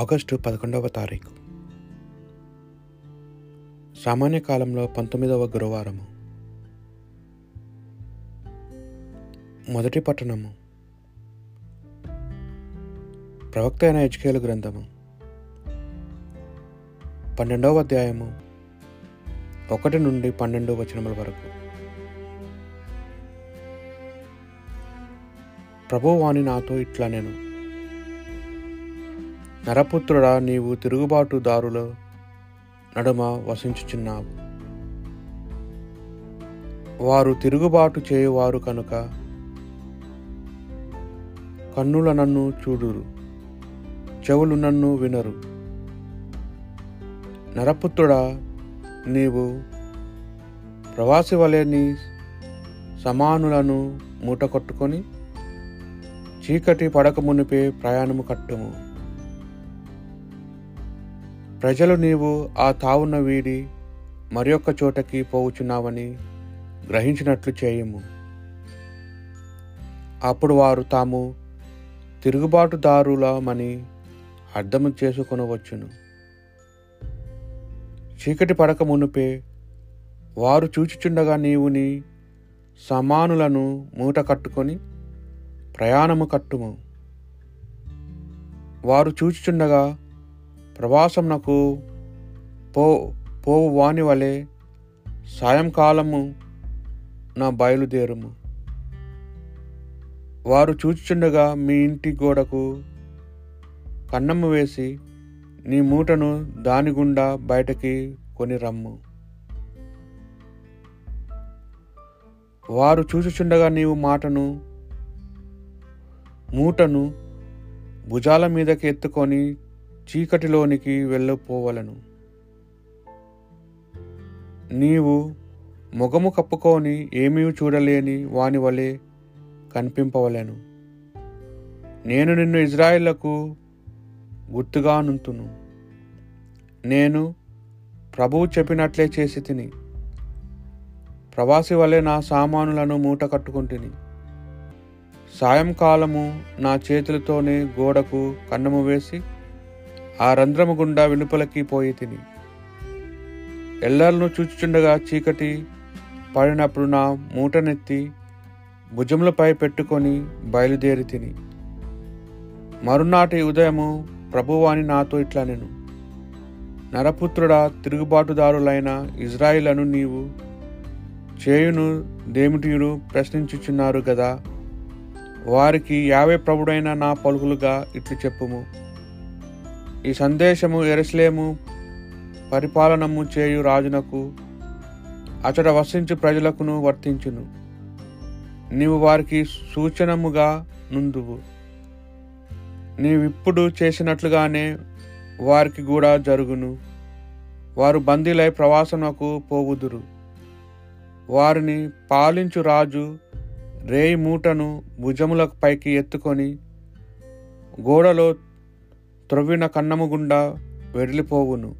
August పదకొండవ తారీఖు. సామాన్య కాలంలో పంతొమ్మిదవ గురువారము. మొదటి పట్టణము. ప్రవక్త అయిన హెచ్కేలు గ్రంథము. పన్నెండవ అధ్యాయము ఒకటి నుండి పన్నెండు వచనముల వరకు. ప్రభువాణి నాతో ఇట్లా నేను నరపుత్రుడా నీవు తిరుగుబాటుదారుల నడుమ వసించుచున్నావు. వారు తిరుగుబాటు చేయువారు కనుక కన్నుల నన్ను చూడురు చెవులు నన్ను వినరు. నరపుత్రుడా నీవు ప్రవాసి వలె నీ సమానులను మూట కొట్టుకొని చీకటి పడక మునిపే ప్రయాణము కట్టుము. ప్రజలు నీవు ఆ తావున్న వీడి మరొక చోటకి పోవుచున్నావని గ్రహించినట్లు చేయము. అప్పుడు వారు తాము తిరుగుబాటుదారులమని అర్థం చేసుకొనవచ్చును. చీకటి పడక మునుపే వారు చూచిచుండగా నీవు నీ సమానులను మూట కట్టుకొని ప్రయాణము కట్టుము. వారు చూచిచుండగా ప్రవాసమునకు పో పోవు వాని వలె సాయంకాలము నా బయలుదేరుము. వారు చూచుచుండగా మీ ఇంటి గోడకు కన్నము వేసి నీ మూటను దాని గుండా బయటకి కొని రమ్ము. వారు చూచుచుండగా నీవు మాటను మూటను భుజాల మీదకి ఎత్తుకొని చీకటిలోనికి వెళ్ళిపోవలను. నీవు ముఖము కప్పుకొని ఏమీ చూడలేని వాని వలె కనిపింపవలెను. నేను నిన్ను ఇజ్రాయిళ్ళకు గుర్తుగా నుంతును. నేను ప్రభువు చెప్పినట్లే చేసి తిని ప్రవాసి వలె నా సామానులను మూట కట్టుకుంటుని. సాయంకాలము నా చేతులతోనే గోడకు కన్నము వేసి ఆ రంధ్రము గుండా వెలుపలకి పోయి తిని. ఎల్లర్లను చూచుచుండగా చీకటి పడినప్పుడు నా మూటనెత్తి భుజములపై పెట్టుకొని బయలుదేరి తిని. మరునాటి ఉదయము ప్రభువాని నాతో ఇట్లా నేను. నరపుత్రుడా తిరుగుబాటుదారులైన ఇజ్రాయిలను నీవు చేయును దేమిటియుడు ప్రశ్నించుచున్నారు కదా వారికి యావే ప్రభుడైన నా పలుకులుగా ఇట్లు చెప్పుము. ఈ సందేశము ఎరస్లేము పరిపాలనము చేయు రాజునకు అచట వసించు ప్రజలకును వర్తించును. నీవు వారికి సూచనముగా నుందువు. నీవిప్పుడు చేసినట్లుగానే వారికి కూడా జరుగును. వారు బందీలై ప్రవాసనకు పోవుదురు. వారిని పాలించు రాజు రేయి మూటను భుజముల పైకి ఎత్తుకొని గోడలో త్రవ్విన కన్నము గుండా వెడిలిపోవును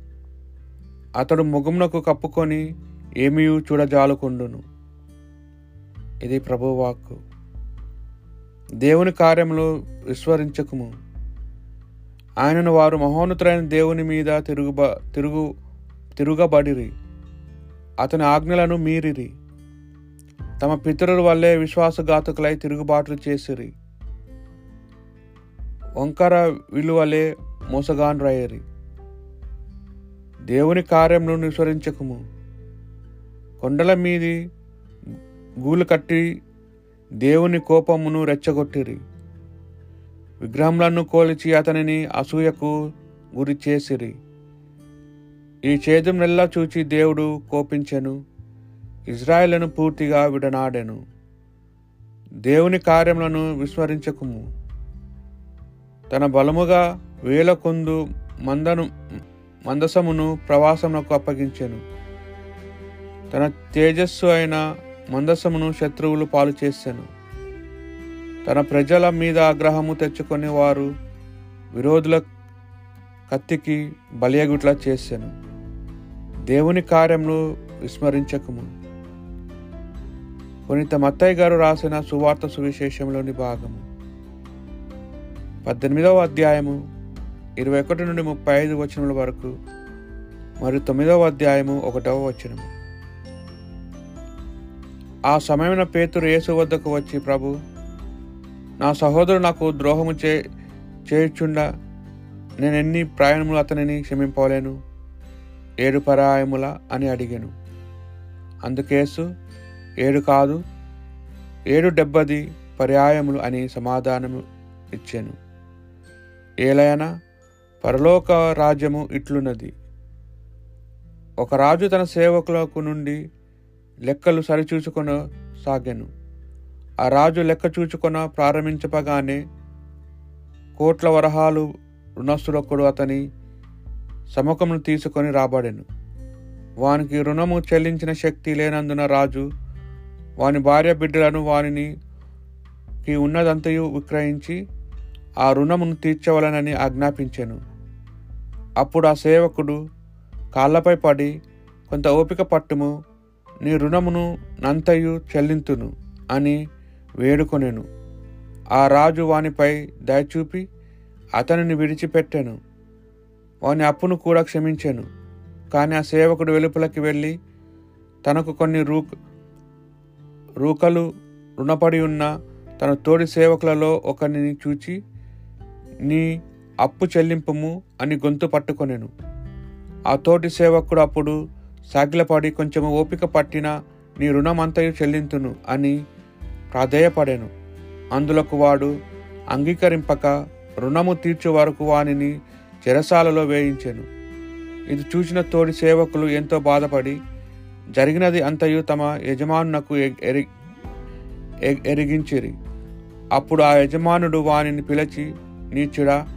అతడు ముఖమునకు కప్పుకొని ఏమీ చూడజాలుకుండును. ఇది ప్రభువాక్కు. దేవుని కార్యంలో విశ్వరించకుము ఆయనను వారు మహోన్నతులైన దేవుని మీద తిరుగుబ తిరుగు తిరుగబడిరి. అతని ఆజ్ఞలను మీరిరి. తమ పితరుల వల్లే విశ్వాసఘాతకులై తిరుగుబాట్లు చేసిరి. వంకర విలువలే మోసగాన్రయ్యరి దేవుని కార్యమును నిస్వరించకము కొండల మీది గూలు కట్టి దేవుని కోపమును రెచ్చగొట్టిరి. విగ్రహములను కోల్చి అతనిని అసూయకు గురి చేసిరి. ఈ చేదు నెల్లా చూచి దేవుడు కోపించెను. ఇజ్రాయేళ్ళను పూర్తిగా విడనాడెను. దేవుని కార్యములను విస్మరించకుము. తన బలముగా వేల కొందు మందను మందసమును ప్రవాసమునకు అప్పగించెను. తన తేజస్సు అయిన మందసమును శత్రువులు పాలు చేశాను తన ప్రజల మీద ఆగ్రహము తెచ్చుకొని వారు విరోధుల కత్తికి బలియగుట్లా చేశాను దేవుని కార్యములు విస్మరించకము. పునీత మత్తయ్య గారు రాసిన సువార్త సువిశేషంలోని భాగము. పద్దెనిమిదవ అధ్యాయము ఇరవై ఒకటి నుండి ముప్పై ఐదు వచనముల వరకు మరియు తొమ్మిదవ అధ్యాయము ఒకటవ వచనము. ఆ సమయమున పేతురు యేసు వద్దకు వచ్చి ప్రభు నా సహోదరుడు నాకు ద్రోహము చే చేయుచుండా నేను ఎన్ని ప్రయాణములు అతనిని క్షమింపలేను ఏడు పరాయముల అని అడిగాను. అందుకేసు ఏడు కాదు ఏడు డెబ్బది పర్యాయములు అని సమాధానము ఇచ్చాను. ఏలయన పరలోక రాజ్యము ఇట్లున్నది. ఒక రాజు తన సేవకులకు నుండి లెక్కలు సరిచూచుకొన సాగాను. ఆ రాజు లెక్క చూచుకొన ప్రారంభించపగానే కోట్ల వరహాలు రుణస్థులొక్కడు అతని సముఖమును తీసుకొని రాబడెను. వానికి రుణము చెల్లించిన శక్తి లేనందున రాజు వాని భార్య బిడ్డలను వానిని ఉన్నదంతయు విక్రయించి ఆ రుణమును తీర్చవలనని ఆజ్ఞాపించాను. అప్పుడు ఆ సేవకుడు కాళ్ళపై పడి కొంత ఓపిక పట్టుము నీ రుణమును నంతయు చెల్లింతును అని వేడుకొనెను. ఆ రాజు వానిపై దయచూపి అతనిని విడిచిపెట్టాను. వాని అప్పును కూడా క్షమించాను. కానీ ఆ సేవకుడు వెలుపలకి వెళ్ళి తనకు కొన్ని రూ రూకలు రుణపడి ఉన్న తన తోడి సేవకులలో ఒకరిని చూచి నీ అప్పు చెల్లింపుము అని గొంతు పట్టుకొనెను. ఆ తోటి సేవకుడు అప్పుడు సాగిలపడి కొంచెం ఓపిక పట్టిన నీ రుణమంతయు చెల్లింతును అని ప్రాధేయపడాను. అందులకు వాడు అంగీకరింపక రుణము తీర్చే వరకు వానిని చెరసాలలో వేయించాను. ఇది చూసిన తోడి సేవకులు ఎంతో బాధపడి జరిగినది అంతయు తమ యజమానునకు ఎరి ఎరిగించిరి. అప్పుడు ఆ యజమానుడు వానిని పిలిచి నీచుడా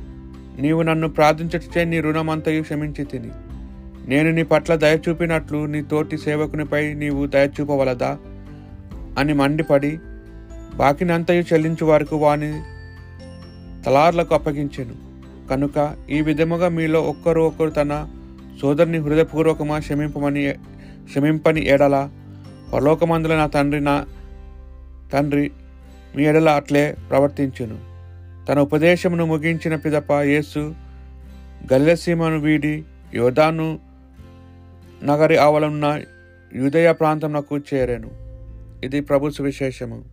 నీవు నన్ను ప్రార్థించటచే నీ రుణమంతయు క్షమించి తిని. నేను నీ పట్ల దయచూపినట్లు నీ తోటి సేవకునిపై నీవు దయచూపవలదా అని మండిపడి బాకినంతయు చెల్లించు వరకు వాని తలార్లకు అప్పగించెను. కనుక ఈ విధముగా మీలో ఒక్కరు ఒక్కరు తన సోదరుని హృదయపూర్వకమా క్షమింపమని క్షమింపని ఎడల పరలోకమందుల నా తండ్రి నా తండ్రి మీ ఎడల అట్లే ప్రవర్తించును. తన ఉపదేశమును ముగించిన పిదప యేసు గల్లెసీమను వీడి యోధాను నగరి ఆవలన్న యుదయ ప్రాంతంలో చేరాను. ఇది ప్రభు సువిశేషము.